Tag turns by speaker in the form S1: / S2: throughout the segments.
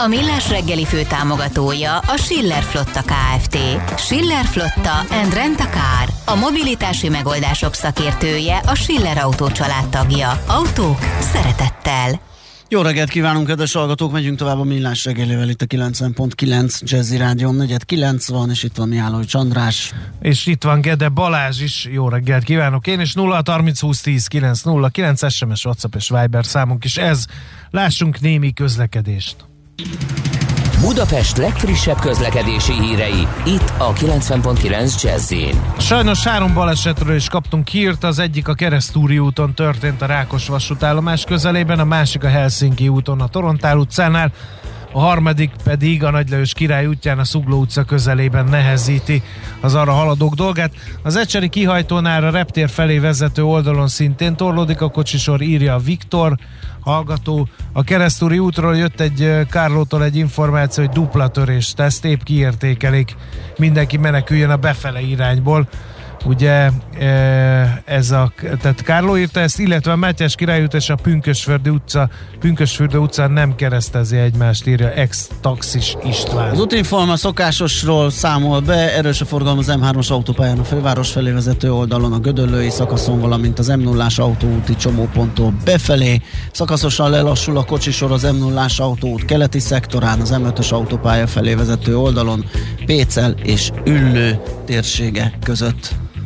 S1: A Millás reggeli fő támogatója a Schiller Flotta KFT. Schiller Flotta and Rent a Car. A mobilitási megoldások szakértője a Schiller Autó tagja. Autók szeretettel.
S2: Jó reggelt kívánunk, kedves hallgatók! Megyünk tovább a Millás reggelével itt a 90.9 Jazzy Rádion 4 van, és itt van Mihály Csandrás.
S3: És itt van Gede Balázs is. Jó reggelt kívánok én, és 0 30 20 10 9 0 9 SMS, WhatsApp és Viber számunk is ez. Lássunk némi közlekedést.
S4: Budapest legfrissebb közlekedési hírei, itt a 90.9 jazz
S3: Sajnos három balesetről is kaptunk hírt, az egyik a Keresztúri úton történt a Rákos vasútállomás közelében, a másik a Helsinki úton a Torontál utcánál, a harmadik pedig a Nagylajos Király útján a Szugló utca közelében nehezíti az arra haladók dolgát. Az Ecseri kihajtónál a reptér felé vezető oldalon szintén torlódik a kocsisor, írja Viktor, hallgató. A keresztúri útról jött egy Kárlótól egy információ, hogy dupla törést, ezt épp kiértékelik. Mindenki meneküljön a befele irányból ugye e, ez a, tehát Kárló írta ezt, illetve a Mátyás királyút és a Pünkösfürdő utca, Pünkösfürdő utcán nem keresztezi egymást, írja ex-taxis István.
S2: Az útinforma szokásosról számol be, erős a forgalom az M3-as autópályán a főváros felé vezető oldalon, a Gödöllői szakaszon, valamint az m 0 autóúti csomóponttól befelé. Szakaszosan lelassul a kocsisor az m 0 autóút keleti szektorán, az M5-ös autópálya felé vezető oldalon, Pécel és Üllő térsége között.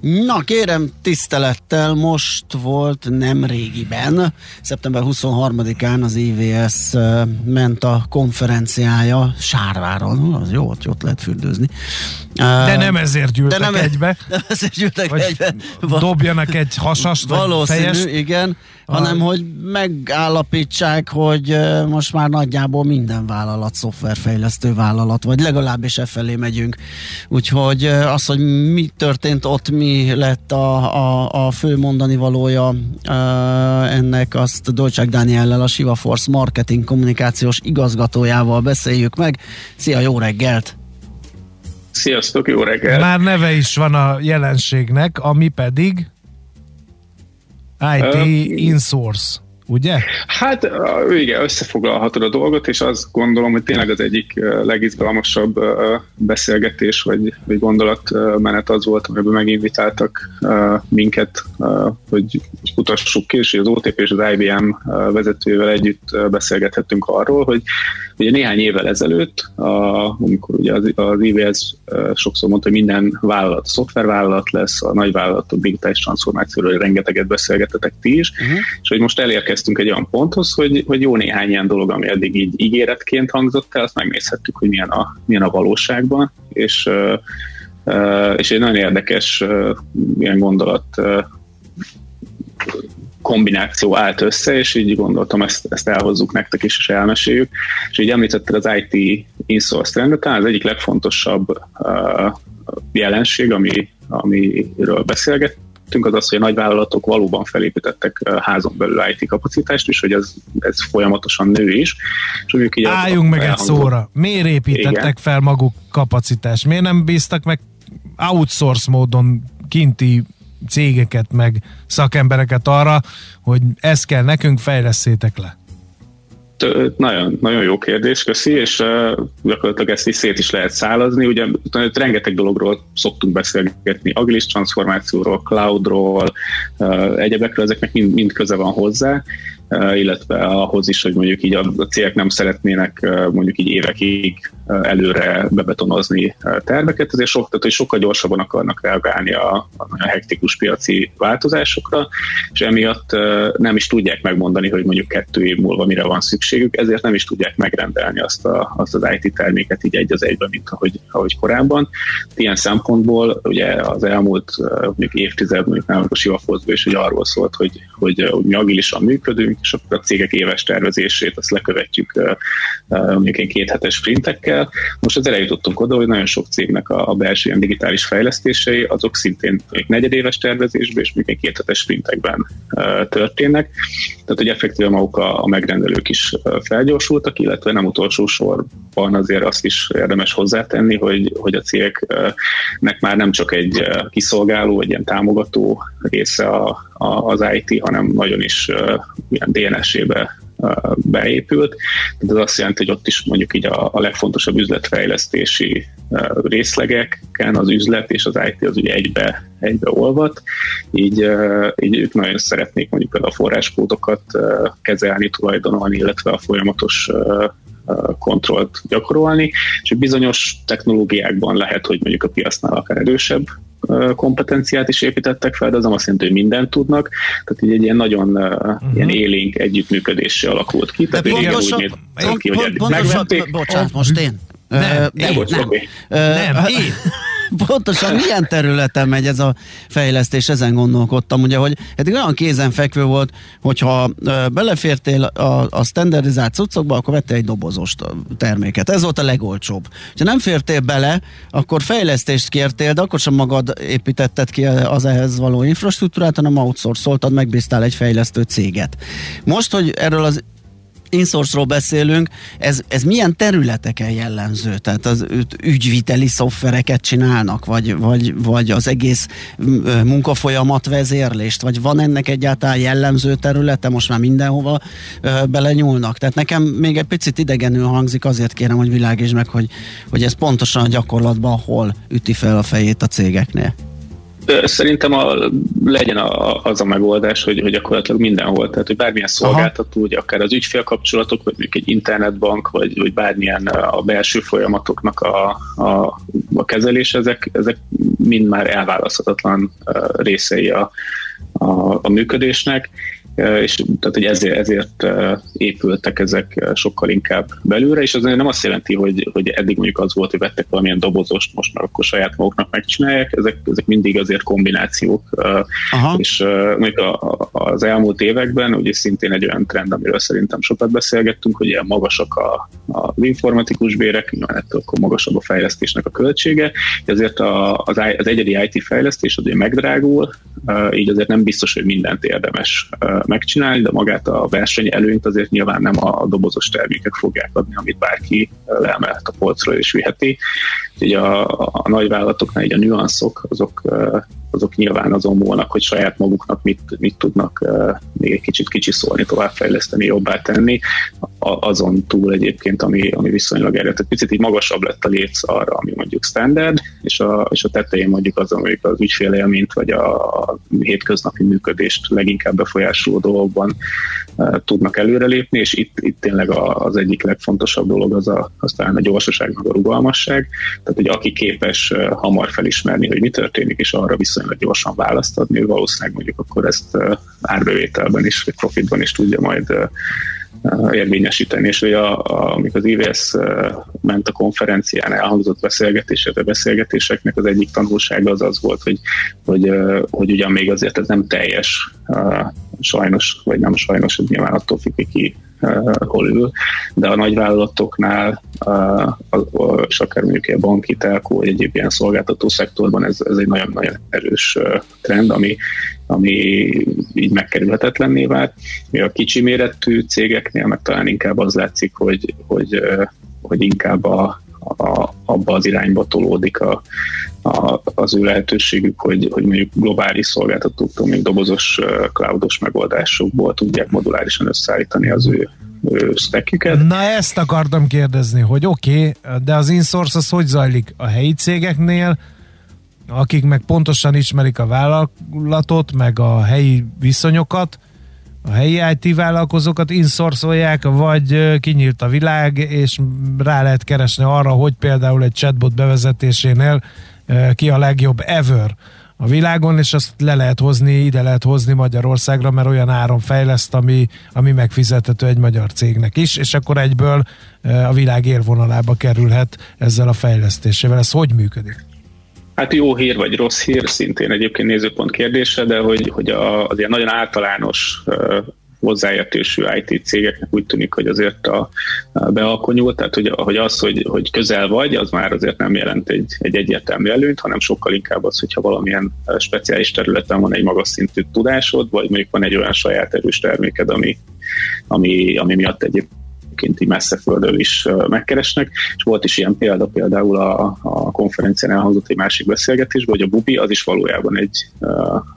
S2: Na kérem, tisztelettel most volt nem régiben, szeptember 23-án az IVS ment a konferenciája Sárváron, az jó, ott, ott lehet fürdőzni.
S3: De nem ezért gyűltek de nem, egybe.
S2: Nem ezért gyűltek vagy egybe.
S3: Dobjanak egy hasast,
S2: Valószínű,
S3: vagy
S2: fejest. igen, hanem hogy megállapítsák, hogy most már nagyjából minden vállalat szoftverfejlesztő vállalat, vagy legalábbis e felé megyünk. Úgyhogy az, hogy mi történt ott, mi lett a, a, a fő mondani valója ennek, azt Dolcsák Dániellel, a Siva Force marketing kommunikációs igazgatójával beszéljük meg. Szia, jó reggelt!
S5: Sziasztok, jó reggelt!
S3: Már neve is van a jelenségnek, ami pedig IT uh, Insource ugye?
S5: Hát igen, összefoglalhatod a dolgot, és azt gondolom, hogy tényleg az egyik legizgalmasabb beszélgetés, vagy, vagy gondolatmenet az volt, amiben meginvitáltak minket, hogy kutassuk ki, és az OTP és az IBM vezetőjével együtt beszélgethettünk arról, hogy ugye néhány évvel ezelőtt, amikor ugye az, az IBS sokszor mondta, hogy minden vállalat, szoftvervállalat lesz, a nagy vállalatok digitális transformációról rengeteget beszélgetetek ti is, uh-huh. és hogy most elérkeztünk egy olyan ponthoz, hogy, hogy jó néhány ilyen dolog, ami eddig így ígéretként hangzott el, azt megnézhettük, hogy milyen a, milyen a valóságban, és, és egy nagyon érdekes ilyen gondolat kombináció állt össze, és így gondoltam, ezt, ezt elhozzuk nektek is, és elmeséljük. És így említetted az IT insource trendet, az egyik legfontosabb uh, jelenség, ami, amiről beszélget, tettünk, az az, hogy a nagyvállalatok valóban felépítettek házon belül IT kapacitást, és hogy ez, ez folyamatosan nő is. És
S3: mondjuk így Álljunk meg egy szóra. Miért építettek Igen. fel maguk kapacitást? Miért nem bíztak meg outsource módon kinti cégeket, meg szakembereket arra, hogy ezt kell nekünk, fejleszétek le?
S5: Nagyon, nagyon jó kérdés, köszi, és gyakorlatilag ezt is szét is lehet szálazni. Ugye rengeteg dologról szoktunk beszélgetni, agilis transformációról, cloudról, uh, egyebekről, ezeknek mind, mind köze van hozzá, illetve ahhoz is, hogy mondjuk így a cégek nem szeretnének mondjuk így évekig előre bebetonozni terveket, ezért sok, tehát, hogy sokkal gyorsabban akarnak reagálni a, a hektikus piaci változásokra, és emiatt nem is tudják megmondani, hogy mondjuk kettő év múlva mire van szükségük, ezért nem is tudják megrendelni azt, a, azt az IT terméket így egy az egyben, mint ahogy, ahogy korábban. Ilyen szempontból ugye az elmúlt mondjuk évtized, mondjuk nálunk a Sivafoszban is, hogy arról szólt, hogy, hogy, hogy mi agilisan működünk, és akkor a cégek éves tervezését azt lekövetjük mondjuk egy két hetes sprintekkel. Most az eljutottunk oda, hogy nagyon sok cégnek a, a belső ilyen digitális fejlesztései, azok szintén egy negyedéves tervezésben és mondjuk egy két hetes sprintekben történnek. Tehát, hogy effektíve maguk a, a megrendelők is felgyorsultak, illetve nem utolsó sorban azért azt is érdemes hozzátenni, hogy, hogy a cégeknek már nem csak egy kiszolgáló, vagy ilyen támogató része a, a, az IT, hanem nagyon is ilyen DNS-ébe beépült. Tehát ez azt jelenti, hogy ott is mondjuk így a, a legfontosabb üzletfejlesztési részlegeken az üzlet és az IT az ugye egybe, egybe olvat, így, így ők nagyon szeretnék mondjuk a forráskódokat kezelni, tulajdonolni, illetve a folyamatos kontrollt gyakorolni, és bizonyos technológiákban lehet, hogy mondjuk a piacnál akár erősebb kompetenciát is építettek fel, de az nem azt jelenti, hogy mindent tudnak. Tehát így egy ilyen nagyon uh-huh. ilyen élénk együttműködésé alakult ki. Tehát
S2: pontosan, úgy néz ki, hogy pontosan, bocsánat, most én.
S3: Nem,
S2: nem,
S3: én, nem, nem, én.
S2: Pontosan milyen területen megy ez a fejlesztés, ezen gondolkodtam, ugye, hogy eddig olyan kézenfekvő volt, hogyha belefértél a, a standardizált cuccokba, akkor vettél egy dobozos terméket. Ez volt a legolcsóbb. Ha nem fértél bele, akkor fejlesztést kértél, de akkor sem magad építetted ki az ehhez való infrastruktúrát, hanem outsourcoltad, megbíztál egy fejlesztő céget. Most, hogy erről az insource-ról beszélünk, ez, ez milyen területeken jellemző? Tehát az ügyviteli szoftvereket csinálnak, vagy, vagy, vagy az egész munkafolyamat vezérlést, vagy van ennek egyáltalán jellemző területe, most már mindenhova ö, belenyúlnak. Tehát nekem még egy picit idegenül hangzik, azért kérem, hogy világítsd meg, hogy, hogy ez pontosan a gyakorlatban hol üti fel a fejét a cégeknél.
S5: Szerintem a, legyen a, az a megoldás, hogy, hogy gyakorlatilag mindenhol, tehát hogy bármilyen szolgáltató, ugye akár az ügyfélkapcsolatok, vagy mondjuk egy internetbank, vagy, vagy bármilyen a belső folyamatoknak a, a, a kezelés, ezek, ezek mind már elválaszthatatlan részei a, a, a működésnek és tehát, hogy ezért, ezért épültek ezek sokkal inkább belőle, és az nem azt jelenti, hogy, hogy eddig mondjuk az volt, hogy vettek valamilyen dobozost, most már akkor saját maguknak megcsinálják, ezek, ezek mindig azért kombinációk, Aha. és mondjuk az elmúlt években ugye szintén egy olyan trend, amiről szerintem sokat beszélgettünk, hogy ilyen magasak a, az informatikus bérek, nyilván ettől akkor magasabb a fejlesztésnek a költsége, ezért az, az egyedi IT fejlesztés az ugye megdrágul, így azért nem biztos, hogy mindent érdemes megcsinálni, de magát a verseny előnyt azért nyilván nem a dobozos termékek fogják adni, amit bárki leemelhet a polcról és viheti. Ugye a, a nagyvállalatoknál így a nüanszok, azok azok nyilván azon múlnak, hogy saját maguknak mit, mit tudnak még egy kicsit kicsiszolni, továbbfejleszteni, jobbá tenni, azon túl egyébként, ami, ami viszonylag erre. Tehát picit így magasabb lett a létsz arra, ami mondjuk standard, és a, és a tetején mondjuk az, amelyik az ügyfélélményt, vagy a, hétköznapi működést leginkább befolyásoló dolgokban tudnak előrelépni, és itt, itt tényleg az egyik legfontosabb dolog az, a, az talán a gyorsaság, meg a rugalmasság. Tehát, hogy aki képes hamar felismerni, hogy mi történik, és arra viszont viszonylag gyorsan választ adni, valószínűleg mondjuk akkor ezt árbevételben is, vagy profitban is tudja majd érvényesíteni, és hogy a, a, amikor az IVS ment a konferencián elhangzott beszélgetések, a beszélgetéseknek az egyik tanulsága az az volt, hogy, hogy, hogy ugyan még azért ez nem teljes, sajnos, vagy nem sajnos, hogy nyilván attól függ, hogy ki hol ül, de a nagyvállalatoknál, és akár mondjuk a banki, telkó, egyéb ilyen szolgáltató szektorban ez, ez egy nagyon-nagyon erős trend, ami, ami így megkerülhetetlenné vált. A kicsi méretű cégeknél meg talán inkább az látszik, hogy, hogy, hogy inkább a, a, abba az irányba tolódik a, a, az ő lehetőségük, hogy, hogy mondjuk globális szolgáltatóktól, még dobozos cloudos megoldásokból tudják modulárisan összeállítani az ő stacküket.
S3: Na ezt akartam kérdezni, hogy oké, okay, de az insource az hogy zajlik a helyi cégeknél, akik meg pontosan ismerik a vállalatot, meg a helyi viszonyokat, a helyi IT vállalkozókat inszorszolják, vagy kinyílt a világ, és rá lehet keresni arra, hogy például egy chatbot bevezetésénél ki a legjobb ever a világon, és azt le lehet hozni, ide lehet hozni Magyarországra, mert olyan áron fejleszt, ami, ami megfizethető egy magyar cégnek is, és akkor egyből a világ élvonalába kerülhet ezzel a fejlesztésével. Ez hogy működik?
S5: Hát jó hír vagy rossz hír, szintén egyébként nézőpont kérdése, de hogy, hogy a, az ilyen nagyon általános hozzáértésű IT cégeknek úgy tűnik, hogy azért a, a bealkonyult, tehát hogy, hogy az, hogy, hogy közel vagy, az már azért nem jelent egy, egy egyértelmű előnyt, hanem sokkal inkább az, hogyha valamilyen speciális területen van egy magas szintű tudásod, vagy mondjuk van egy olyan saját erős terméked, ami, ami, ami miatt egyébként egyébként így messze földről is megkeresnek, és volt is ilyen példa például a, a konferencián elhangzott egy másik beszélgetésben, hogy a Bubi az is valójában egy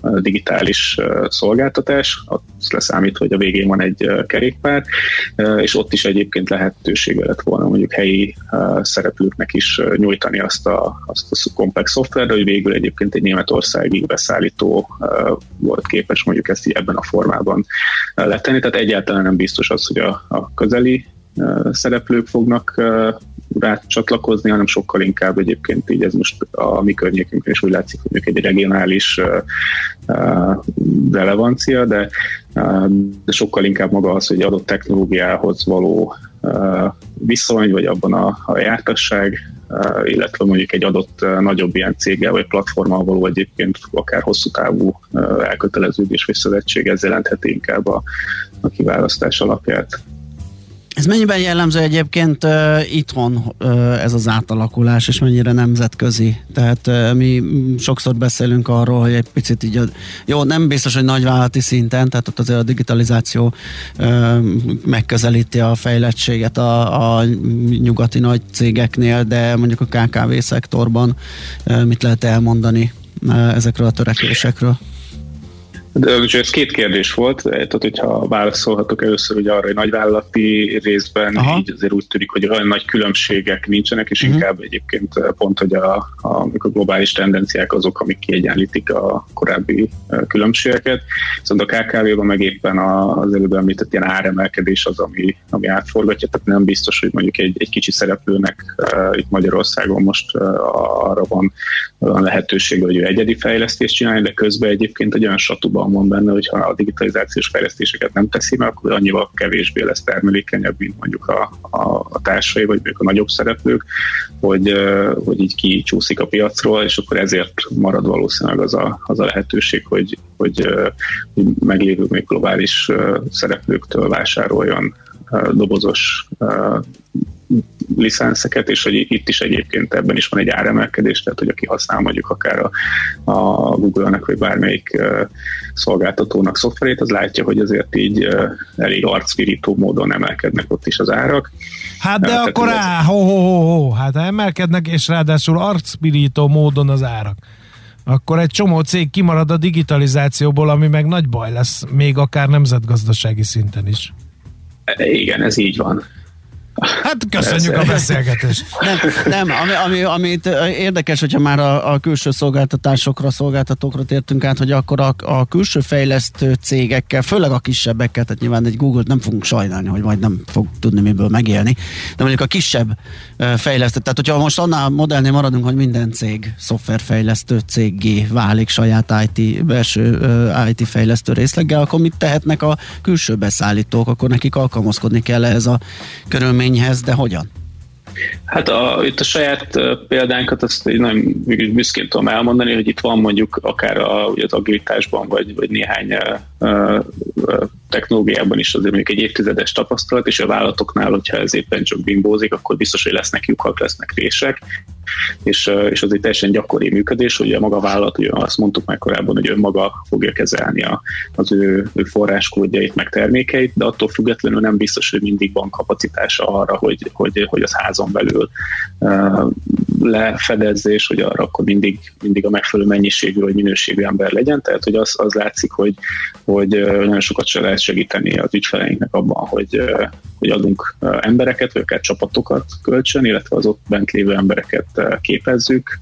S5: digitális szolgáltatás, azt leszámít, hogy a végén van egy kerékpár, és ott is egyébként lehetősége lett volna mondjuk helyi szereplőknek is nyújtani azt a, azt a komplex szoftvert, hogy végül egyébként egy németországi beszállító volt képes mondjuk ezt így ebben a formában letenni, tehát egyáltalán nem biztos az, hogy a, a közeli szereplők fognak rá csatlakozni, hanem sokkal inkább egyébként így ez most a mi környékünkön is úgy látszik, hogy egy regionális relevancia, de, de sokkal inkább maga az, hogy adott technológiához való viszony, vagy abban a, a jártasság, illetve mondjuk egy adott nagyobb ilyen céggel vagy platformmal való egyébként akár hosszú távú elköteleződés vagy szövetség, ez jelentheti inkább a, a kiválasztás alapját.
S2: Ez mennyiben jellemző egyébként uh, itthon uh, ez az átalakulás, és mennyire nemzetközi? Tehát uh, mi sokszor beszélünk arról, hogy egy picit így, a, jó, nem biztos, hogy nagyvállalati szinten, tehát ott azért a digitalizáció uh, megközelíti a fejlettséget a, a nyugati nagy cégeknél, de mondjuk a KKV szektorban uh, mit lehet elmondani uh, ezekről a törekvésekről?
S5: De ez két kérdés volt, tehát hogyha válaszolhatok először hogy arra, hogy nagyvállalati részben Aha. így azért úgy tűnik, hogy olyan nagy különbségek nincsenek, és uh-huh. inkább egyébként pont, hogy a, a, a globális tendenciák azok, amik kiegyenlítik a korábbi különbségeket. Viszont a KKV-ban meg éppen az előbb említett ilyen áremelkedés az, ami, ami átforgatja, tehát nem biztos, hogy mondjuk egy, egy kicsi szereplőnek uh, itt Magyarországon most uh, arra van, van lehetőség, hogy ő egyedi fejlesztést csinálni, de közben egyébként egy olyan statuban van benne, hogyha a digitalizációs fejlesztéseket nem teszi meg, akkor annyival kevésbé lesz termelékenyebb, mint mondjuk a, a, a társai, vagy mondjuk a nagyobb szereplők, hogy, hogy így kicsúszik a piacról, és akkor ezért marad valószínűleg az a, az a lehetőség, hogy, hogy, hogy meglévő még globális szereplőktől vásároljon dobozos licenszeket, és hogy itt is egyébként ebben is van egy áremelkedés, tehát hogy aki használ mondjuk akár a, a Google-nek, vagy bármelyik uh, szolgáltatónak szoftverét, az látja, hogy azért így uh, elég arcvirító módon emelkednek ott is az árak.
S3: Hát de uh, akkor á, ho, ho, ho, ho, hát emelkednek, és ráadásul arcvirító módon az árak akkor egy csomó cég kimarad a digitalizációból, ami meg nagy baj lesz, még akár nemzetgazdasági szinten is.
S5: Igen, ez így van.
S3: Hát köszönjük a beszélgetést.
S2: Nem, nem ami, ami, amit érdekes, hogyha már a, a külső szolgáltatásokra, szolgáltatókra tértünk át, hogy akkor a, a külső fejlesztő cégekkel, főleg a kisebbekkel, tehát nyilván egy Google-t nem fogunk sajnálni, hogy majd nem fog tudni miből megélni, de mondjuk a kisebb fejlesztő, tehát hogyha most annál modellnél maradunk, hogy minden cég szoftverfejlesztő céggé válik saját IT, belső IT fejlesztő részleggel, akkor mit tehetnek a külső beszállítók, akkor nekik alkalmazkodni kell ez a körülmény eredményhez, de hogyan?
S5: Hát a, itt a saját példánkat azt nagyon büszkén tudom elmondani, hogy itt van mondjuk akár a, ugye az agilitásban, vagy, vagy néhány uh, technológiában is azért mondjuk egy évtizedes tapasztalat, és a vállalatoknál, hogyha ez éppen csak bimbózik, akkor biztos, hogy lesznek lyukak, lesznek rések, és, és az egy teljesen gyakori működés, hogy a maga vállalat, ugye azt mondtuk már korábban, hogy önmaga fogja kezelni a, az ő, ő forráskódjait, meg termékeit, de attól függetlenül nem biztos, hogy mindig van kapacitása arra, hogy, hogy, hogy az házon belül uh, lefedezzés, hogy arra akkor mindig, mindig a megfelelő mennyiségű vagy minőségű ember legyen, tehát hogy az, az látszik, hogy, hogy nagyon sokat se lehet segíteni az ügyfeleinknek abban, hogy, hogy adunk embereket, vagy akár csapatokat kölcsön, illetve az ott bent lévő embereket képezzük,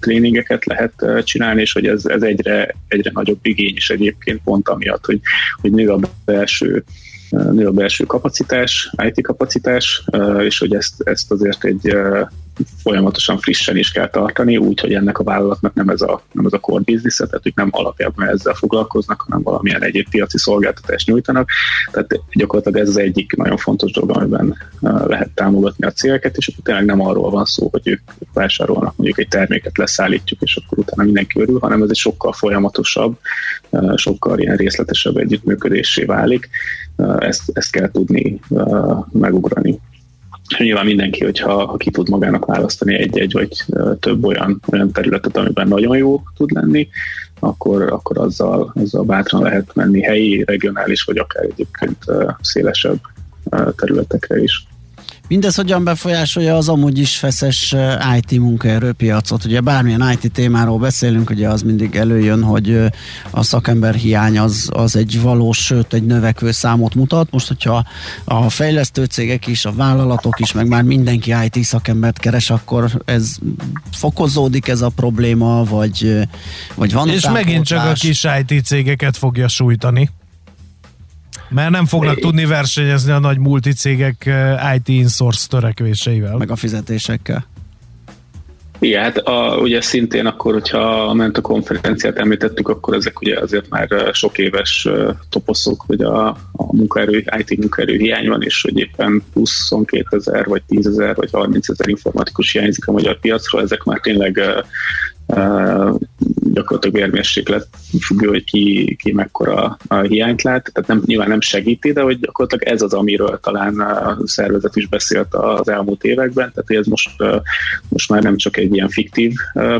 S5: tréningeket lehet csinálni, és hogy ez, ez egyre, egyre nagyobb igény is egyébként pont amiatt, hogy, hogy nő a belső nő a belső kapacitás, IT kapacitás, és hogy ezt, ezt azért egy folyamatosan frissen is kell tartani, úgy, hogy ennek a vállalatnak nem ez a, nem ez a core business tehát hogy nem alapjában ezzel foglalkoznak, hanem valamilyen egyéb piaci szolgáltatást nyújtanak. Tehát gyakorlatilag ez az egyik nagyon fontos dolog, amiben lehet támogatni a cégeket, és akkor tényleg nem arról van szó, hogy ők vásárolnak mondjuk egy terméket, leszállítjuk, és akkor utána mindenki örül, hanem ez egy sokkal folyamatosabb, sokkal ilyen részletesebb együttműködésé válik. Ezt, ezt kell tudni megugrani nyilván mindenki, hogyha ha ki tud magának választani egy-egy vagy több olyan, olyan területet, amiben nagyon jó tud lenni, akkor, akkor azzal, azzal bátran lehet menni helyi, regionális, vagy akár egyébként szélesebb területekre is.
S2: Mindez hogyan befolyásolja az amúgy is feszes eh, IT munkaerőpiacot? Ugye bármilyen IT témáról beszélünk, ugye az mindig előjön, hogy eh, a szakember hiány az, az egy valós, sőt egy növekvő számot mutat. Most, hogyha a fejlesztő cégek is, a vállalatok is, meg már mindenki IT szakembert keres, akkor ez fokozódik ez a probléma, vagy, eh, vagy van
S3: És megint csak a kis IT cégeket fogja sújtani. Mert nem fognak tudni versenyezni a nagy multicégek eh, IT insource törekvéseivel.
S2: Meg a fizetésekkel.
S5: Igen, hát a, ugye szintén akkor, hogyha a a konferenciát említettük, akkor ezek ugye azért már eh, sok éves eh, toposzok, hogy a, a munkaerő, IT munkaerő hiány van, és hogy éppen 22 ezer, vagy 10 ezer, vagy 30 ezer informatikus hiányzik a magyar piacról, ezek már tényleg gyakorlatilag vérmérséklet függő, hogy ki, ki mekkora a hiányt lát. Tehát nem, nyilván nem segíti, de hogy gyakorlatilag ez az, amiről talán a szervezet is beszélt az elmúlt években, tehát ez most, most már nem csak egy ilyen fiktív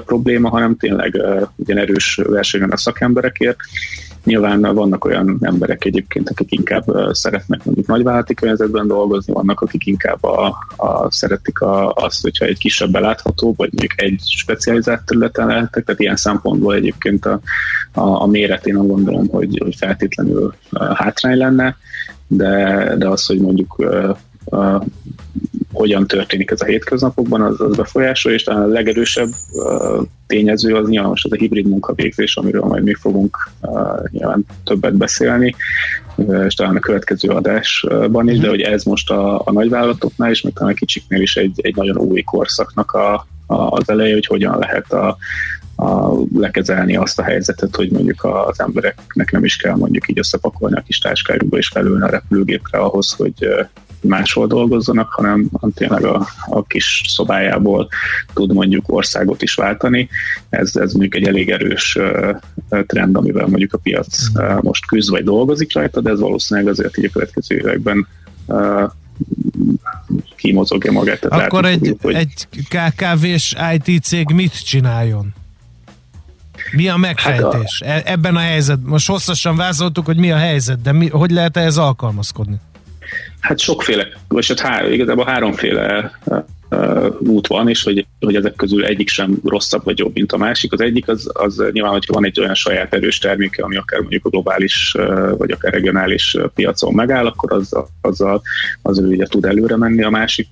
S5: probléma, hanem tényleg ugyan erős versenyen a szakemberekért, Nyilván vannak olyan emberek egyébként, akik inkább szeretnek mondjuk nagyvállalati környezetben dolgozni, vannak, akik inkább a, a, szeretik a, azt, hogyha egy kisebb belátható, vagy mondjuk egy specializált területen lehetek, tehát ilyen szempontból egyébként a, a, a méret én gondolom, hogy, hogy feltétlenül hátrány lenne, de, de az, hogy mondjuk hogyan történik ez a hétköznapokban, az, az befolyásolja, és talán a legerősebb uh, tényező az nyilván most az a hibrid munkavégzés, amiről majd mi fogunk uh, nyilván többet beszélni, uh, és talán a következő adásban is, de hogy ez most a, a nagyvállalatoknál is, meg talán a kicsiknél is egy, egy nagyon új korszaknak a, az eleje, hogy hogyan lehet a, a, lekezelni azt a helyzetet, hogy mondjuk az embereknek nem is kell mondjuk így összepakolni a kis táskájukba és felülni a repülőgépre ahhoz, hogy máshol dolgozzanak, hanem tényleg a, a kis szobájából tud mondjuk országot is váltani. Ez, ez mondjuk egy elég erős trend, amivel mondjuk a piac most küzd vagy dolgozik rajta, de ez valószínűleg azért így a következő években kimozogja magát.
S3: Akkor egy, fogjuk, egy KKV-s IT cég mit csináljon? Mi a megfejtés? Hát a... Ebben a helyzetben, most hosszasan vázoltuk, hogy mi a helyzet, de mi, hogy lehet ehhez alkalmazkodni?
S5: Hát sokféle, vagy hát há, igazából háromféle út van, és hogy, hogy ezek közül egyik sem rosszabb vagy jobb, mint a másik. Az egyik az, az nyilván, hogyha van egy olyan saját erős terméke, ami akár mondjuk a globális vagy akár regionális piacon megáll, akkor az, az, az, az ő ugye tud előre menni. A másik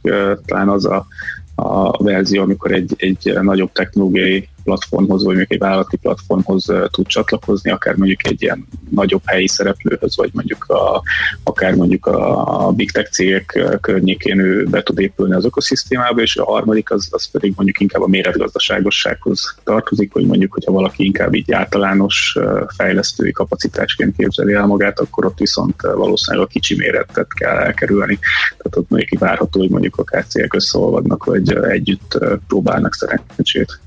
S5: talán az a, a verzió, amikor egy, egy nagyobb technológiai platformhoz, vagy mondjuk egy vállalati platformhoz tud csatlakozni, akár mondjuk egy ilyen nagyobb helyi szereplőhöz, vagy mondjuk a, akár mondjuk a, big tech cégek környékén ő be tud épülni az ökoszisztémába, és a harmadik az, az pedig mondjuk inkább a méretgazdaságossághoz tartozik, hogy mondjuk, hogyha valaki inkább így általános fejlesztői kapacitásként képzeli el magát, akkor ott viszont valószínűleg a kicsi méretet kell elkerülni. Tehát ott mondjuk várható, hogy mondjuk akár cégek összeolvadnak, vagy együtt próbálnak szerencsét.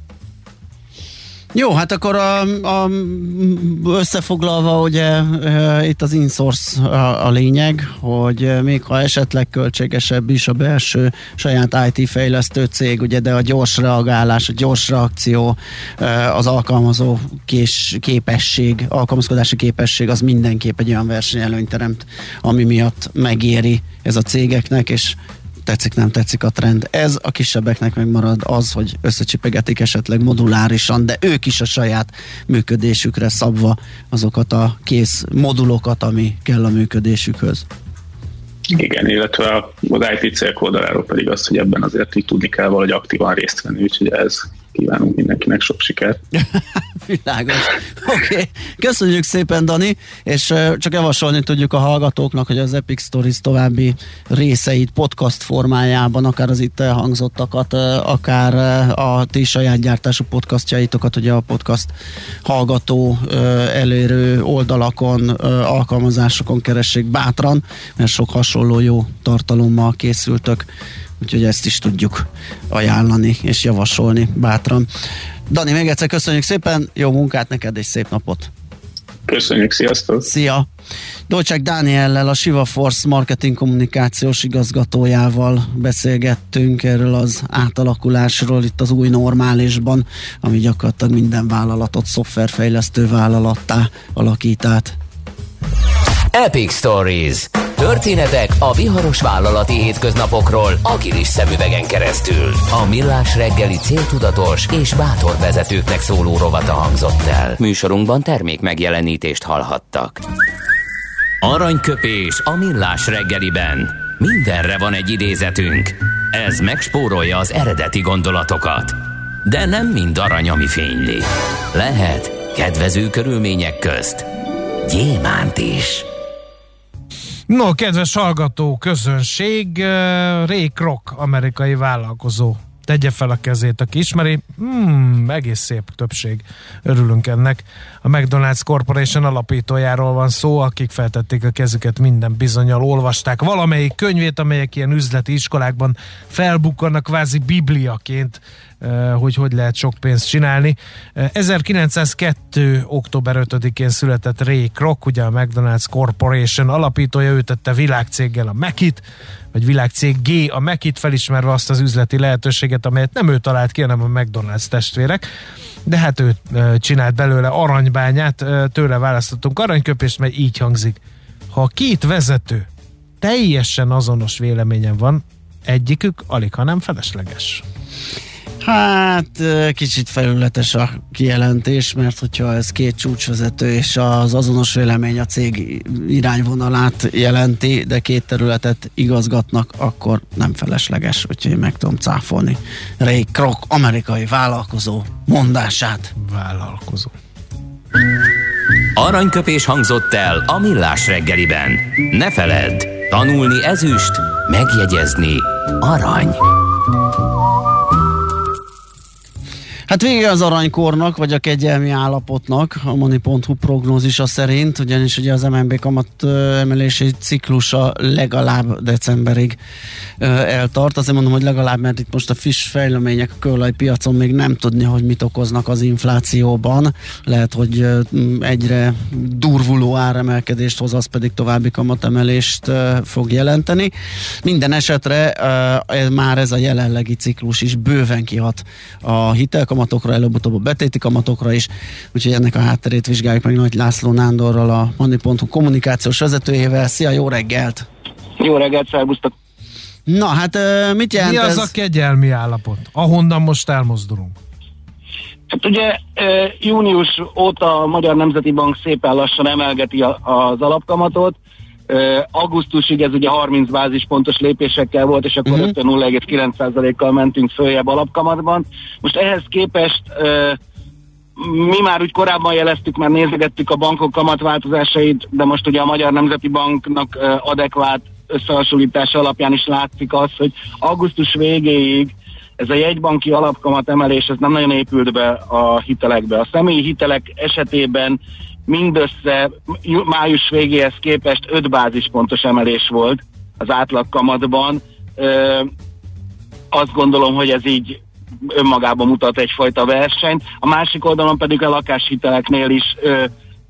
S2: Jó, hát akkor a, a, összefoglalva ugye e, itt az insource a, a lényeg, hogy e, még ha esetleg költségesebb is a belső saját IT fejlesztő cég, ugye, de a gyors reagálás, a gyors reakció, e, az alkalmazó kés, képesség, alkalmazkodási képesség az mindenképp egy olyan versenyelőnyt teremt, ami miatt megéri ez a cégeknek, és tetszik, nem tetszik a trend. Ez a kisebbeknek megmarad az, hogy összecsipegetik esetleg modulárisan, de ők is a saját működésükre szabva azokat a kész modulokat, ami kell a működésükhöz.
S5: Igen, illetve az IT cégek oldaláról pedig az, hogy ebben azért így tudni kell valahogy aktívan részt venni, úgyhogy ez kívánunk mindenkinek sok sikert.
S2: Világos. Oké, okay. köszönjük szépen Dani, és csak javasolni tudjuk a hallgatóknak, hogy az Epic Stories további részeit podcast formájában, akár az itt elhangzottakat, akár a ti saját gyártású podcastjaitokat, ugye a podcast hallgató elérő oldalakon, alkalmazásokon keressék bátran, mert sok hasonló jó tartalommal készültök úgyhogy ezt is tudjuk ajánlani és javasolni bátran. Dani, még egyszer köszönjük szépen, jó munkát neked és szép napot!
S5: Köszönjük, sziasztok!
S2: Szia! Dolcsák Dániellel, a Siva Force marketing kommunikációs igazgatójával beszélgettünk erről az átalakulásról itt az új normálisban, ami gyakorlatilag minden vállalatot szoftverfejlesztő vállalattá alakít át.
S4: Epic Stories. Történetek a viharos vállalati hétköznapokról agilis szemüvegen keresztül. A millás reggeli céltudatos és bátor vezetőknek szóló rovata hangzott el. Műsorunkban termék megjelenítést hallhattak. Aranyköpés a millás reggeliben. Mindenre van egy idézetünk. Ez megspórolja az eredeti gondolatokat. De nem mind arany, ami fényli. Lehet kedvező körülmények közt gyémánt is.
S3: No, kedves hallgató közönség, Ray Kroc, amerikai vállalkozó tegye fel a kezét, aki ismeri. Hmm, egész szép többség. Örülünk ennek. A McDonald's Corporation alapítójáról van szó, akik feltették a kezüket minden bizonyal, olvasták valamelyik könyvét, amelyek ilyen üzleti iskolákban felbukkannak kvázi bibliaként Eh, hogy hogy lehet sok pénzt csinálni. 1902. Eh, október 5-én született Ray Kroc, ugye a McDonald's Corporation alapítója, ő tette világcéggel a Mekit, vagy világcég G a Mekit, felismerve azt az üzleti lehetőséget, amelyet nem ő talált ki, hanem a McDonald's testvérek de hát ő csinált belőle aranybányát, tőle választottunk aranyköpést, mert így hangzik. Ha a két vezető teljesen azonos véleményen van, egyikük alig, hanem felesleges.
S2: Hát kicsit felületes a kijelentés, mert hogyha ez két csúcsvezető és az azonos vélemény a cég irányvonalát jelenti, de két területet igazgatnak, akkor nem felesleges, úgyhogy én meg tudom cáfolni. Ray Kroc, amerikai vállalkozó mondását.
S3: Vállalkozó.
S4: Aranyköpés hangzott el a millás reggeliben. Ne feledd, tanulni ezüst, megjegyezni arany.
S2: Hát vége az aranykornak, vagy a kegyelmi állapotnak, a Moni.hu prognózisa szerint, ugyanis ugye az MNB kamat emelési ciklusa legalább decemberig eltart. Azért mondom, hogy legalább, mert itt most a friss fejlemények a piacon még nem tudni, hogy mit okoznak az inflációban. Lehet, hogy egyre durvuló áremelkedést hoz, az pedig további kamatemelést fog jelenteni. Minden esetre már ez a jelenlegi ciklus is bőven kihat a hitelkamat kamatokra, előbb-utóbb a betéti kamatokra is, úgyhogy ennek a hátterét vizsgáljuk meg Nagy László Nándorral, a Money.hu kommunikációs vezetőjével. Szia, jó reggelt!
S6: Jó reggelt, szervusztok!
S2: Na, hát mit jelent
S3: Mi az
S2: ez?
S3: a kegyelmi állapot, ahonnan most elmozdulunk?
S6: Hát ugye június óta a Magyar Nemzeti Bank szépen lassan emelgeti az alapkamatot, augusztusig ez ugye 30 bázispontos lépésekkel volt, és akkor uh-huh. 0,9%-kal mentünk följebb alapkamatban. Most ehhez képest mi már úgy korábban jeleztük, már nézegettük a bankok kamatváltozásait, de most ugye a Magyar Nemzeti Banknak adekvát összehasonlítása alapján is látszik az, hogy augusztus végéig ez a jegybanki alapkamat emelés ez nem nagyon épült be a hitelekbe. A személyi hitelek esetében mindössze május végéhez képest 5 bázispontos emelés volt az átlagkamatban. Ö, azt gondolom, hogy ez így önmagában mutat egyfajta versenyt. A másik oldalon pedig a lakáshiteleknél is ö,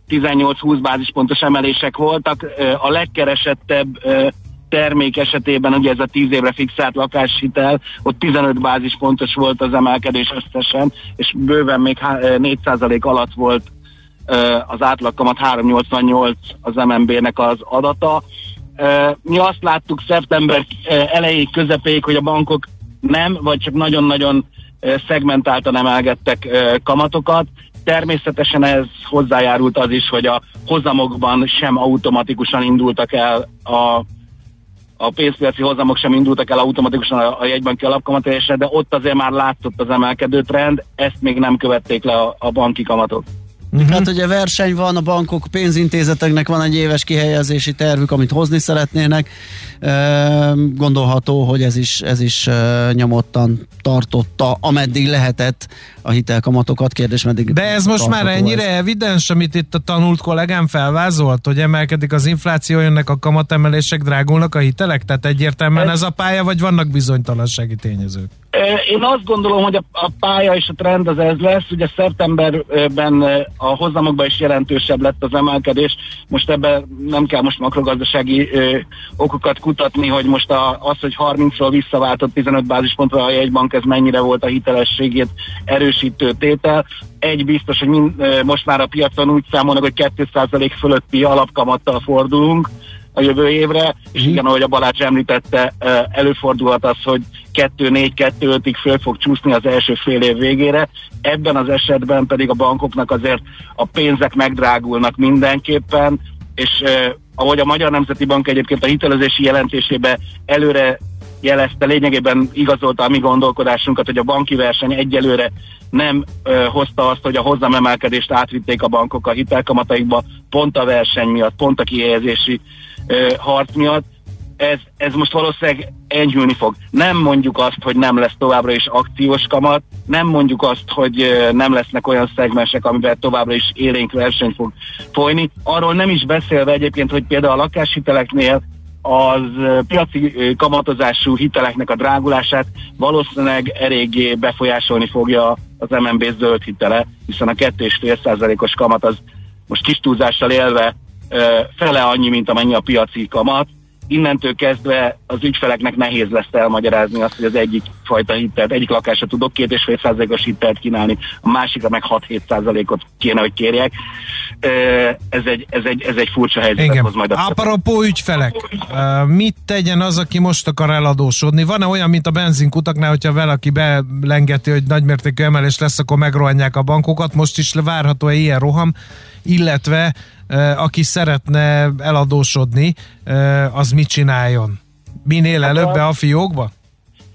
S6: 18-20 bázispontos emelések voltak. Ö, a legkeresettebb ö, termék esetében, ugye ez a 10 évre fixált lakáshitel, ott 15 bázispontos volt az emelkedés összesen, és bőven még 4% alatt volt az átlagkamat 388 az MNB-nek az adata. Mi azt láttuk szeptember elejéig, közepéig, hogy a bankok nem, vagy csak nagyon-nagyon szegmentáltan emelgettek kamatokat. Természetesen ez hozzájárult az is, hogy a hozamokban sem automatikusan indultak el a a pénzpiaci hozamok sem indultak el automatikusan a, a jegybanki alapkamatolásra, de ott azért már látszott az emelkedő trend, ezt még nem követték le a, a banki kamatok.
S2: Uh-huh. Hát ugye verseny van, a bankok, pénzintézeteknek van egy éves kihelyezési tervük, amit hozni szeretnének. Gondolható, hogy ez is, ez is nyomottan tartotta, ameddig lehetett a hitelkamatokat. Kérdés, meddig
S3: De ez most már ennyire ez. evidens, amit itt a tanult kollégám felvázolt, hogy emelkedik az infláció, jönnek a kamatemelések, drágulnak a hitelek? Tehát egyértelműen ez, ez a pálya, vagy vannak bizonytalansági tényezők?
S6: Én azt gondolom, hogy a, pálya és a trend az ez lesz. Ugye szeptemberben a hozamokban is jelentősebb lett az emelkedés. Most ebben nem kell most makrogazdasági okokat kutatni, hogy most az, hogy 30-ról visszaváltott 15 bázispontra a jegybank, ez mennyire volt a hitelességét erősítő tétel. Egy biztos, hogy mind, most már a piacon úgy számolnak, hogy 2% fölötti alapkamattal fordulunk a jövő évre, és mhm. igen, ahogy a Balázs említette, előfordulhat az, hogy 2-4-2-5-ig föl fog csúszni az első fél év végére. Ebben az esetben pedig a bankoknak azért a pénzek megdrágulnak mindenképpen, és eh, ahogy a Magyar Nemzeti Bank egyébként a hitelezési jelentésébe előre jelezte, lényegében igazolta a mi gondolkodásunkat, hogy a banki verseny egyelőre nem ö, hozta azt, hogy a hozzamemelkedést átvitték a bankok a hitelkamataikba, pont a verseny miatt, pont a kihelyezési ö, harc miatt. Ez, ez most valószínűleg enyhülni fog. Nem mondjuk azt, hogy nem lesz továbbra is akciós kamat, nem mondjuk azt, hogy nem lesznek olyan szegmensek, amiben továbbra is élénk verseny fog folyni. Arról nem is beszélve egyébként, hogy például a lakáshiteleknél az piaci kamatozású hiteleknek a drágulását valószínűleg eléggé befolyásolni fogja az MNB zöld hitele, hiszen a 2,5%-os kamat az most kis túlzással élve fele annyi, mint amennyi a piaci kamat, innentől kezdve az ügyfeleknek nehéz lesz elmagyarázni azt, hogy az egyik fajta hitelt, egyik lakásra tudok két és fél százalékos hitelt kínálni, a másikra meg 6-7 százalékot kéne, hogy kérjek. Ez egy, ez egy, ez egy furcsa helyzet hoz majd a
S3: Apropó ügyfelek, mit tegyen az, aki most akar eladósodni? Van-e olyan, mint a benzinkutaknál, hogyha valaki belengeti, hogy nagymértékű emelés lesz, akkor megrohanják a bankokat? Most is várható-e ilyen roham? Illetve aki szeretne eladósodni, az mit csináljon? Minél hát előbb be a fiókba?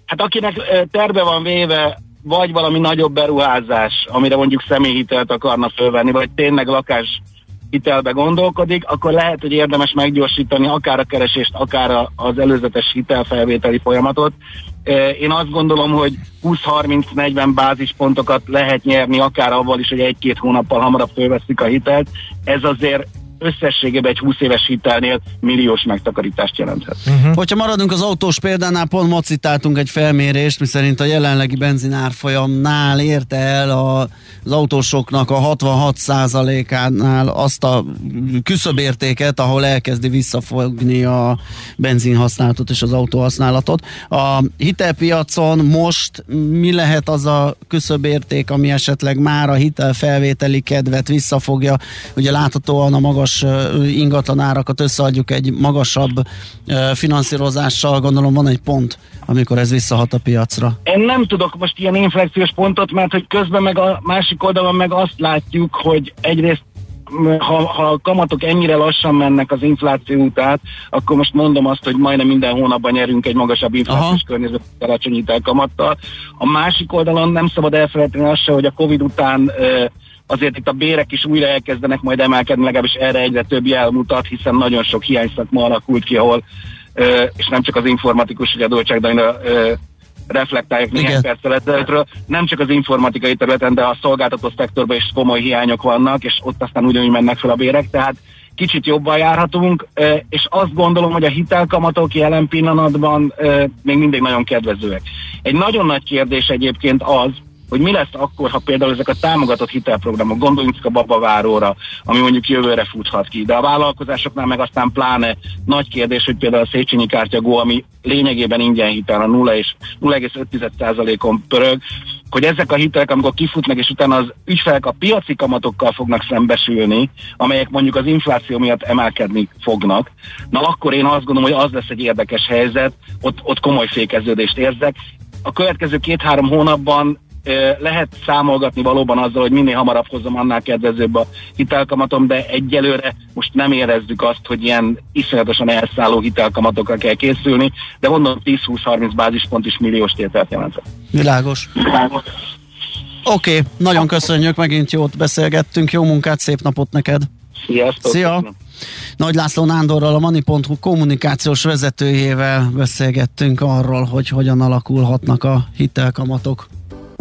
S6: Hát akinek terve van véve, vagy valami nagyobb beruházás, amire mondjuk személyhitelt akarna fölvenni, vagy tényleg lakás hitelbe gondolkodik, akkor lehet, hogy érdemes meggyorsítani akár a keresést, akár az előzetes hitelfelvételi folyamatot. Én azt gondolom, hogy 20-30-40 bázispontokat lehet nyerni, akár avval is, hogy egy-két hónappal hamarabb fölveszik a hitelt. Ez azért összességében egy 20 éves hitelnél milliós megtakarítást jelenthet.
S2: Uh-huh. Hogyha maradunk az autós példánál, pont ma citáltunk egy felmérést, miszerint a jelenlegi benzinárfolyamnál érte el a, az autósoknak a 66%-ánál azt a küszöbértéket, ahol elkezdi visszafogni a benzinhasználatot és az autóhasználatot. A hitelpiacon most mi lehet az a küszöbérték, ami esetleg már a hitelfelvételi kedvet visszafogja? Ugye láthatóan a magas magas ingatlanárakat összeadjuk egy magasabb finanszírozással, gondolom van egy pont, amikor ez visszahat a piacra.
S6: Én nem tudok most ilyen inflekciós pontot, mert hogy közben meg a másik oldalon meg azt látjuk, hogy egyrészt ha, ha a kamatok ennyire lassan mennek az infláció után, akkor most mondom azt, hogy majdnem minden hónapban nyerünk egy magasabb inflációs környezetet alacsony kamattal. A másik oldalon nem szabad elfelejteni azt se, hogy a Covid után azért itt a bérek is újra elkezdenek majd emelkedni, legalábbis erre egyre több jel mutat, hiszen nagyon sok hiányszakma alakult ki, ahol és nem csak az informatikus, hogy a Dolcsák Dajna reflektálják néhány perccel ezelőttről. Nem csak az informatikai területen, de a szolgáltató szektorban is komoly hiányok vannak, és ott aztán ugyanúgy mennek fel a bérek, tehát kicsit jobban járhatunk, és azt gondolom, hogy a hitelkamatok jelen pillanatban még mindig nagyon kedvezőek. Egy nagyon nagy kérdés egyébként az, hogy mi lesz akkor, ha például ezek a támogatott hitelprogramok, gondoljunk a babaváróra, ami mondjuk jövőre futhat ki, de a vállalkozásoknál meg aztán pláne nagy kérdés, hogy például a Széchenyi kártyagó, ami lényegében ingyen hitel a 0 és 0,5%-on pörög, hogy ezek a hitelek, amikor kifutnak, és utána az ügyfelek a piaci kamatokkal fognak szembesülni, amelyek mondjuk az infláció miatt emelkedni fognak, na akkor én azt gondolom, hogy az lesz egy érdekes helyzet, ott, ott komoly fékeződést érzek. A következő két-három hónapban lehet számolgatni valóban azzal, hogy minél hamarabb hozom, annál kedvezőbb a hitelkamatom, de egyelőre most nem érezzük azt, hogy ilyen iszonyatosan elszálló hitelkamatokra kell készülni, de mondom 10-20-30 bázispont is milliós tételt jelent.
S2: Világos. Világos. Oké, okay, nagyon köszönjük, megint jót beszélgettünk, jó munkát, szép napot neked!
S6: Sziasztok!
S2: Szia! Nagy László Nándorral, a Mani.hu kommunikációs vezetőjével beszélgettünk arról, hogy hogyan alakulhatnak a hitelkamatok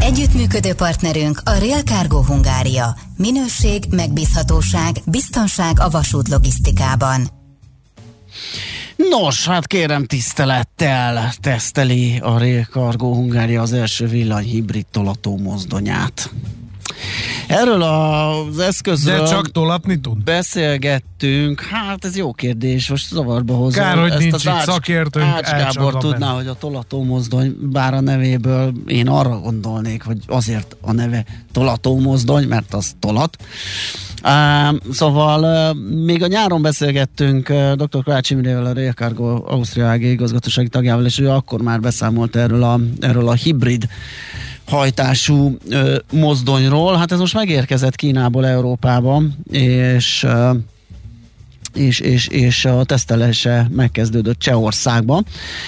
S1: Együttműködő partnerünk a Real Cargo Hungária. Minőség, megbízhatóság, biztonság a vasút logisztikában.
S2: Nos, hát kérem tisztelettel teszteli a Real Cargo Hungária az első villanyhibrid tolató mozdonyát. Erről az eszközről...
S3: De csak tolatni tud?
S2: Beszélgettünk, hát ez jó kérdés, most zavarba hozom.
S3: Kár, hogy Ezt nincs itt szakértőnk.
S2: Ács Gábor tudná, hogy a tolató mozdony, bár a nevéből én arra gondolnék, hogy azért a neve tolató mozdony, mert az tolat. Uh, szóval uh, még a nyáron beszélgettünk uh, dr. Kovács Imrével, a Rail Cargo Ausztria AG igazgatósági tagjával, és ő akkor már beszámolt erről a, erről a hibrid hajtású ö, mozdonyról. Hát ez most megérkezett Kínából Európába, és ö, és, és, és a tesztelése megkezdődött Csehországban.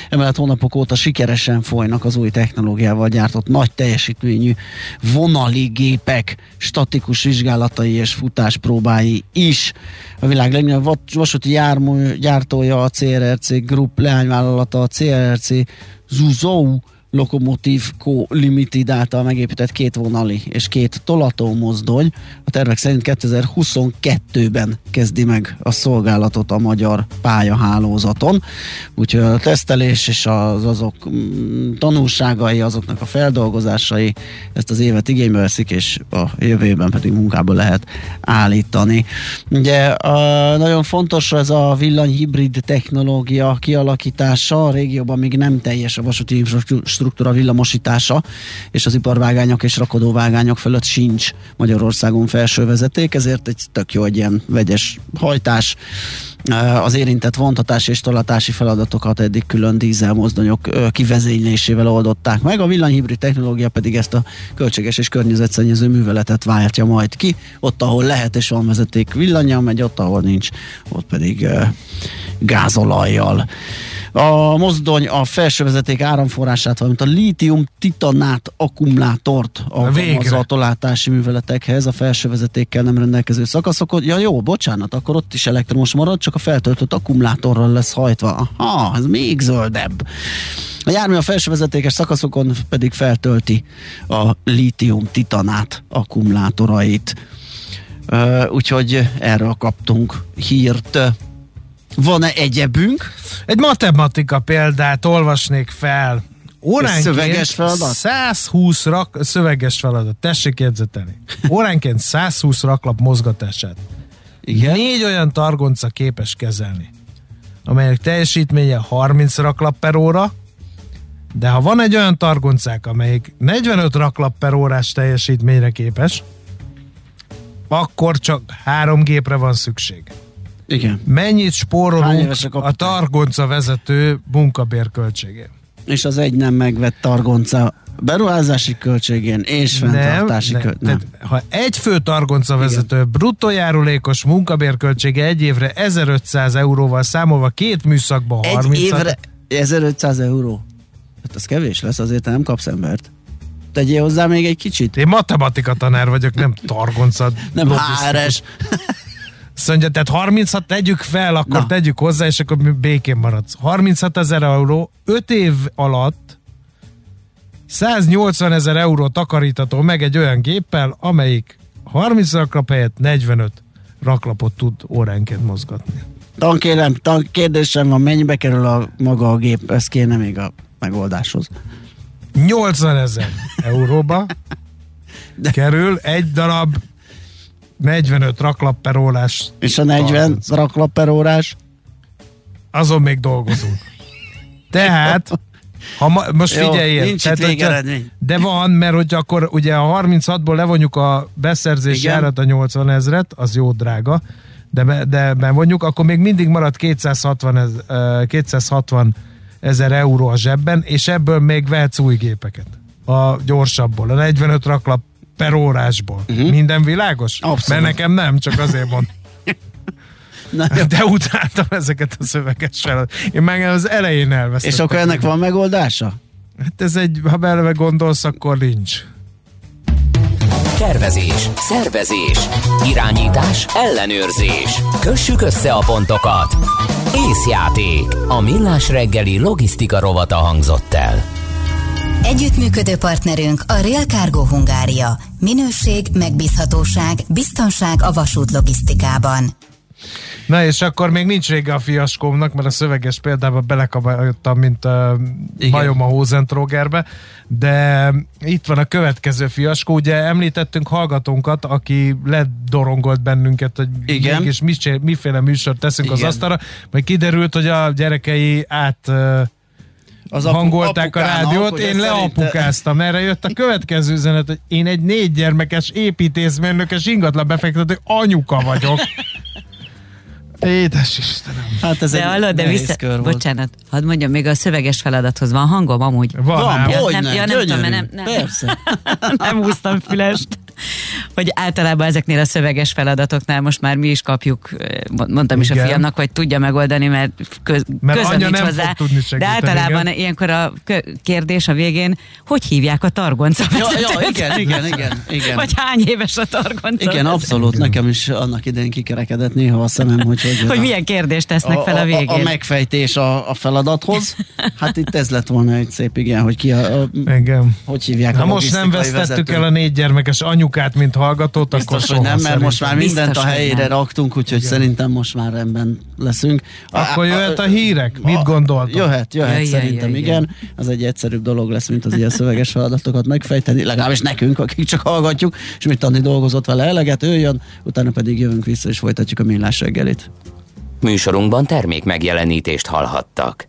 S2: Emellett hónapok óta sikeresen folynak az új technológiával gyártott nagy teljesítményű vonali gépek statikus vizsgálatai és futáspróbái is. A világ legnagyobb vasúti jármű gyártója a CRRC Group leányvállalata a CRRC Zuzou Lokomotív Co. Limited által megépített két vonali és két tolató mozdony. A tervek szerint 2022-ben kezdi meg a szolgálatot a magyar pályahálózaton. Úgyhogy a tesztelés és az azok mm, tanulságai, azoknak a feldolgozásai ezt az évet igénybe veszik, és a jövőben pedig munkába lehet állítani. Ugye a, nagyon fontos ez a villanyhibrid technológia kialakítása. A régióban még nem teljes a vasúti infrastruktúra struktúra villamosítása, és az iparvágányok és rakodóvágányok fölött sincs Magyarországon felső vezeték, ezért egy tök jó egy ilyen vegyes hajtás, az érintett vontatási és tolatási feladatokat eddig külön dízel mozdonyok kivezénylésével oldották meg. A villanyhibrid technológia pedig ezt a költséges és környezetszennyező műveletet váltja majd ki. Ott, ahol lehet és van vezeték villanya, megy ott, ahol nincs, ott pedig gázolajjal. A mozdony a felső vezeték áramforrását, valamint a lítium titanát akkumulátort alkalmazza a tolátási műveletekhez, a felső vezetékkel nem rendelkező szakaszokon. Ja jó, bocsánat, akkor ott is elektromos marad, csak a feltöltött akkumulátorral lesz hajtva. Aha, ez még zöldebb. A jármű a felső vezetékes szakaszokon pedig feltölti a lítium titanát akkumulátorait. Uh, úgyhogy erről kaptunk hírt. Van-e egyebünk?
S3: Egy matematika példát olvasnék fel. Óránként
S2: szöveges feladat?
S3: 120 rak, szöveges feladat, tessék jegyzetelni. Óránként 120 raklap mozgatását. Igen? Négy olyan targonca képes kezelni, amelyek teljesítménye 30 raklap per óra, de ha van egy olyan targoncák, amelyik 45 raklap per órás teljesítményre képes, akkor csak három gépre van szükség.
S2: Igen.
S3: Mennyit spórolunk a targonca vezető munkabérköltségén?
S2: És az egy nem megvett targonca beruházási költségén és fenntartási költségén.
S3: Ha egy fő targonca vezető Igen. bruttó járulékos munkabérköltsége egy évre 1500 euróval számolva két műszakban 30
S2: Egy évre 1500 euró? Hát az kevés lesz, azért nem kapsz embert. Tegyél hozzá még egy kicsit.
S3: Én matematika tanár vagyok, nem targonca.
S2: nem HRS.
S3: Mondja, tehát 36 tegyük fel, akkor Na. tegyük hozzá, és akkor békén maradsz. 36 ezer euró, 5 év alatt 180 ezer euró takarítató meg egy olyan géppel, amelyik 30 raklap helyett 45 raklapot tud óránként mozgatni.
S2: Tankérem, tan kérdésem van, mennyibe kerül a maga a gép, ez kéne még a megoldáshoz.
S3: 80 ezer euróba De... kerül egy darab 45 raklap per órás.
S2: És a 40 raklap per órás?
S3: Azon még dolgozunk. Tehát ha ma, most
S2: Jó,
S3: figyeljél.
S2: nincs
S3: tehát,
S2: végeredmény.
S3: De van, mert hogy akkor ugye a 36-ból levonjuk a beszerzési
S2: Igen.
S3: árat a 80 ezret, az jó drága, de, de bevonjuk, akkor még mindig marad 260, ez, ö, 260 ezer euró a zsebben, és ebből még vehetsz új gépeket. A gyorsabbból, a 45 raklap per órásból. Uh-huh. Minden világos?
S2: Abszolút.
S3: Mert nekem nem, csak azért mond.
S2: Na, jó.
S3: De utáltam ezeket a szöveges feladatokat. Én meg az elején elvesztettem.
S2: És akkor ennek van megoldása?
S3: Hát ez egy, ha beleve gondolsz, akkor nincs.
S4: Tervezés, szervezés, irányítás, ellenőrzés. Kössük össze a pontokat. Észjáték. A millás reggeli logisztika rovata hangzott el.
S1: Együttműködő partnerünk a Real Cargo Hungária. Minőség, megbízhatóság, biztonság a vasút logisztikában.
S3: Na és akkor még nincs vége a fiaskómnak, mert a szöveges példában belekabáltam, mint a majom a Hózentrógerbe, de itt van a következő fiaskó. Ugye említettünk hallgatónkat, aki ledorongolt bennünket, hogy
S2: Igen.
S3: mégis mi, miféle műsort teszünk
S2: Igen.
S3: az asztalra, majd kiderült, hogy a gyerekei át
S2: Az
S3: hangolták a rádiót, én
S2: ez szerinte-
S3: leapukáztam. Erre jött a következő üzenet, hogy én egy négy gyermekes építészmérnökös ingatlan befektető anyuka vagyok. Édes Istenem.
S2: Hát ez
S7: De
S2: egy
S7: hallod, de vissza...
S2: kör volt.
S7: Bocsánat, hadd mondjam, még a szöveges feladathoz van hangom amúgy.
S3: Van,
S2: Van.
S7: Ja, nem-
S2: nem,
S7: ja, nem tudom, mert nem- nem.
S2: Persze.
S7: nem húztam fülest. Hogy általában ezeknél a szöveges feladatoknál most már mi is kapjuk, mondtam is
S3: Igen.
S7: a fiamnak, hogy tudja megoldani, mert, köz,
S3: Mert
S7: közöm
S3: anya
S7: nincs
S3: nem
S7: hozzá.
S3: fog tudni segíteni,
S7: De általában
S3: igen.
S7: ilyenkor a kérdés a végén, hogy hívják a targonca
S2: Ja, ja, igen, igen, igen, igen.
S7: Vagy hány éves a targonca
S2: Igen,
S7: vezető?
S2: abszolút. Nekem is annak idején kikerekedett néha a szemem, hogy hogy,
S7: Hogy
S2: a-
S7: milyen kérdést tesznek fel a végén.
S2: A, a megfejtés a, a feladathoz. Hát itt ez lett volna egy szép igen, hogy ki a, a,
S3: Igen.
S2: hogy hívják
S3: Ha
S2: a
S3: most nem vesztettük
S2: vezetőt.
S3: el a négy gyermekes anyukát, mint hallgatót, akkor
S2: Biztos, hogy
S3: soha
S2: nem, mert most már mindent a
S7: Biztos, hogy
S2: helyére
S7: nem.
S2: raktunk, úgyhogy szerintem most már rendben leszünk.
S3: Akkor jöhet a hírek? Mit gondoltok?
S2: Jöhet, jöhet,
S7: Jaj,
S2: szerintem
S7: jaj,
S2: igen. Az egy egyszerűbb dolog lesz, mint az ilyen szöveges feladatokat megfejteni, legalábbis nekünk, akik csak hallgatjuk, és mit Andi dolgozott vele eleget, ő jön, utána pedig jövünk vissza, és folytatjuk a millás reggelit.
S4: Műsorunkban termék megjelenítést hallhattak.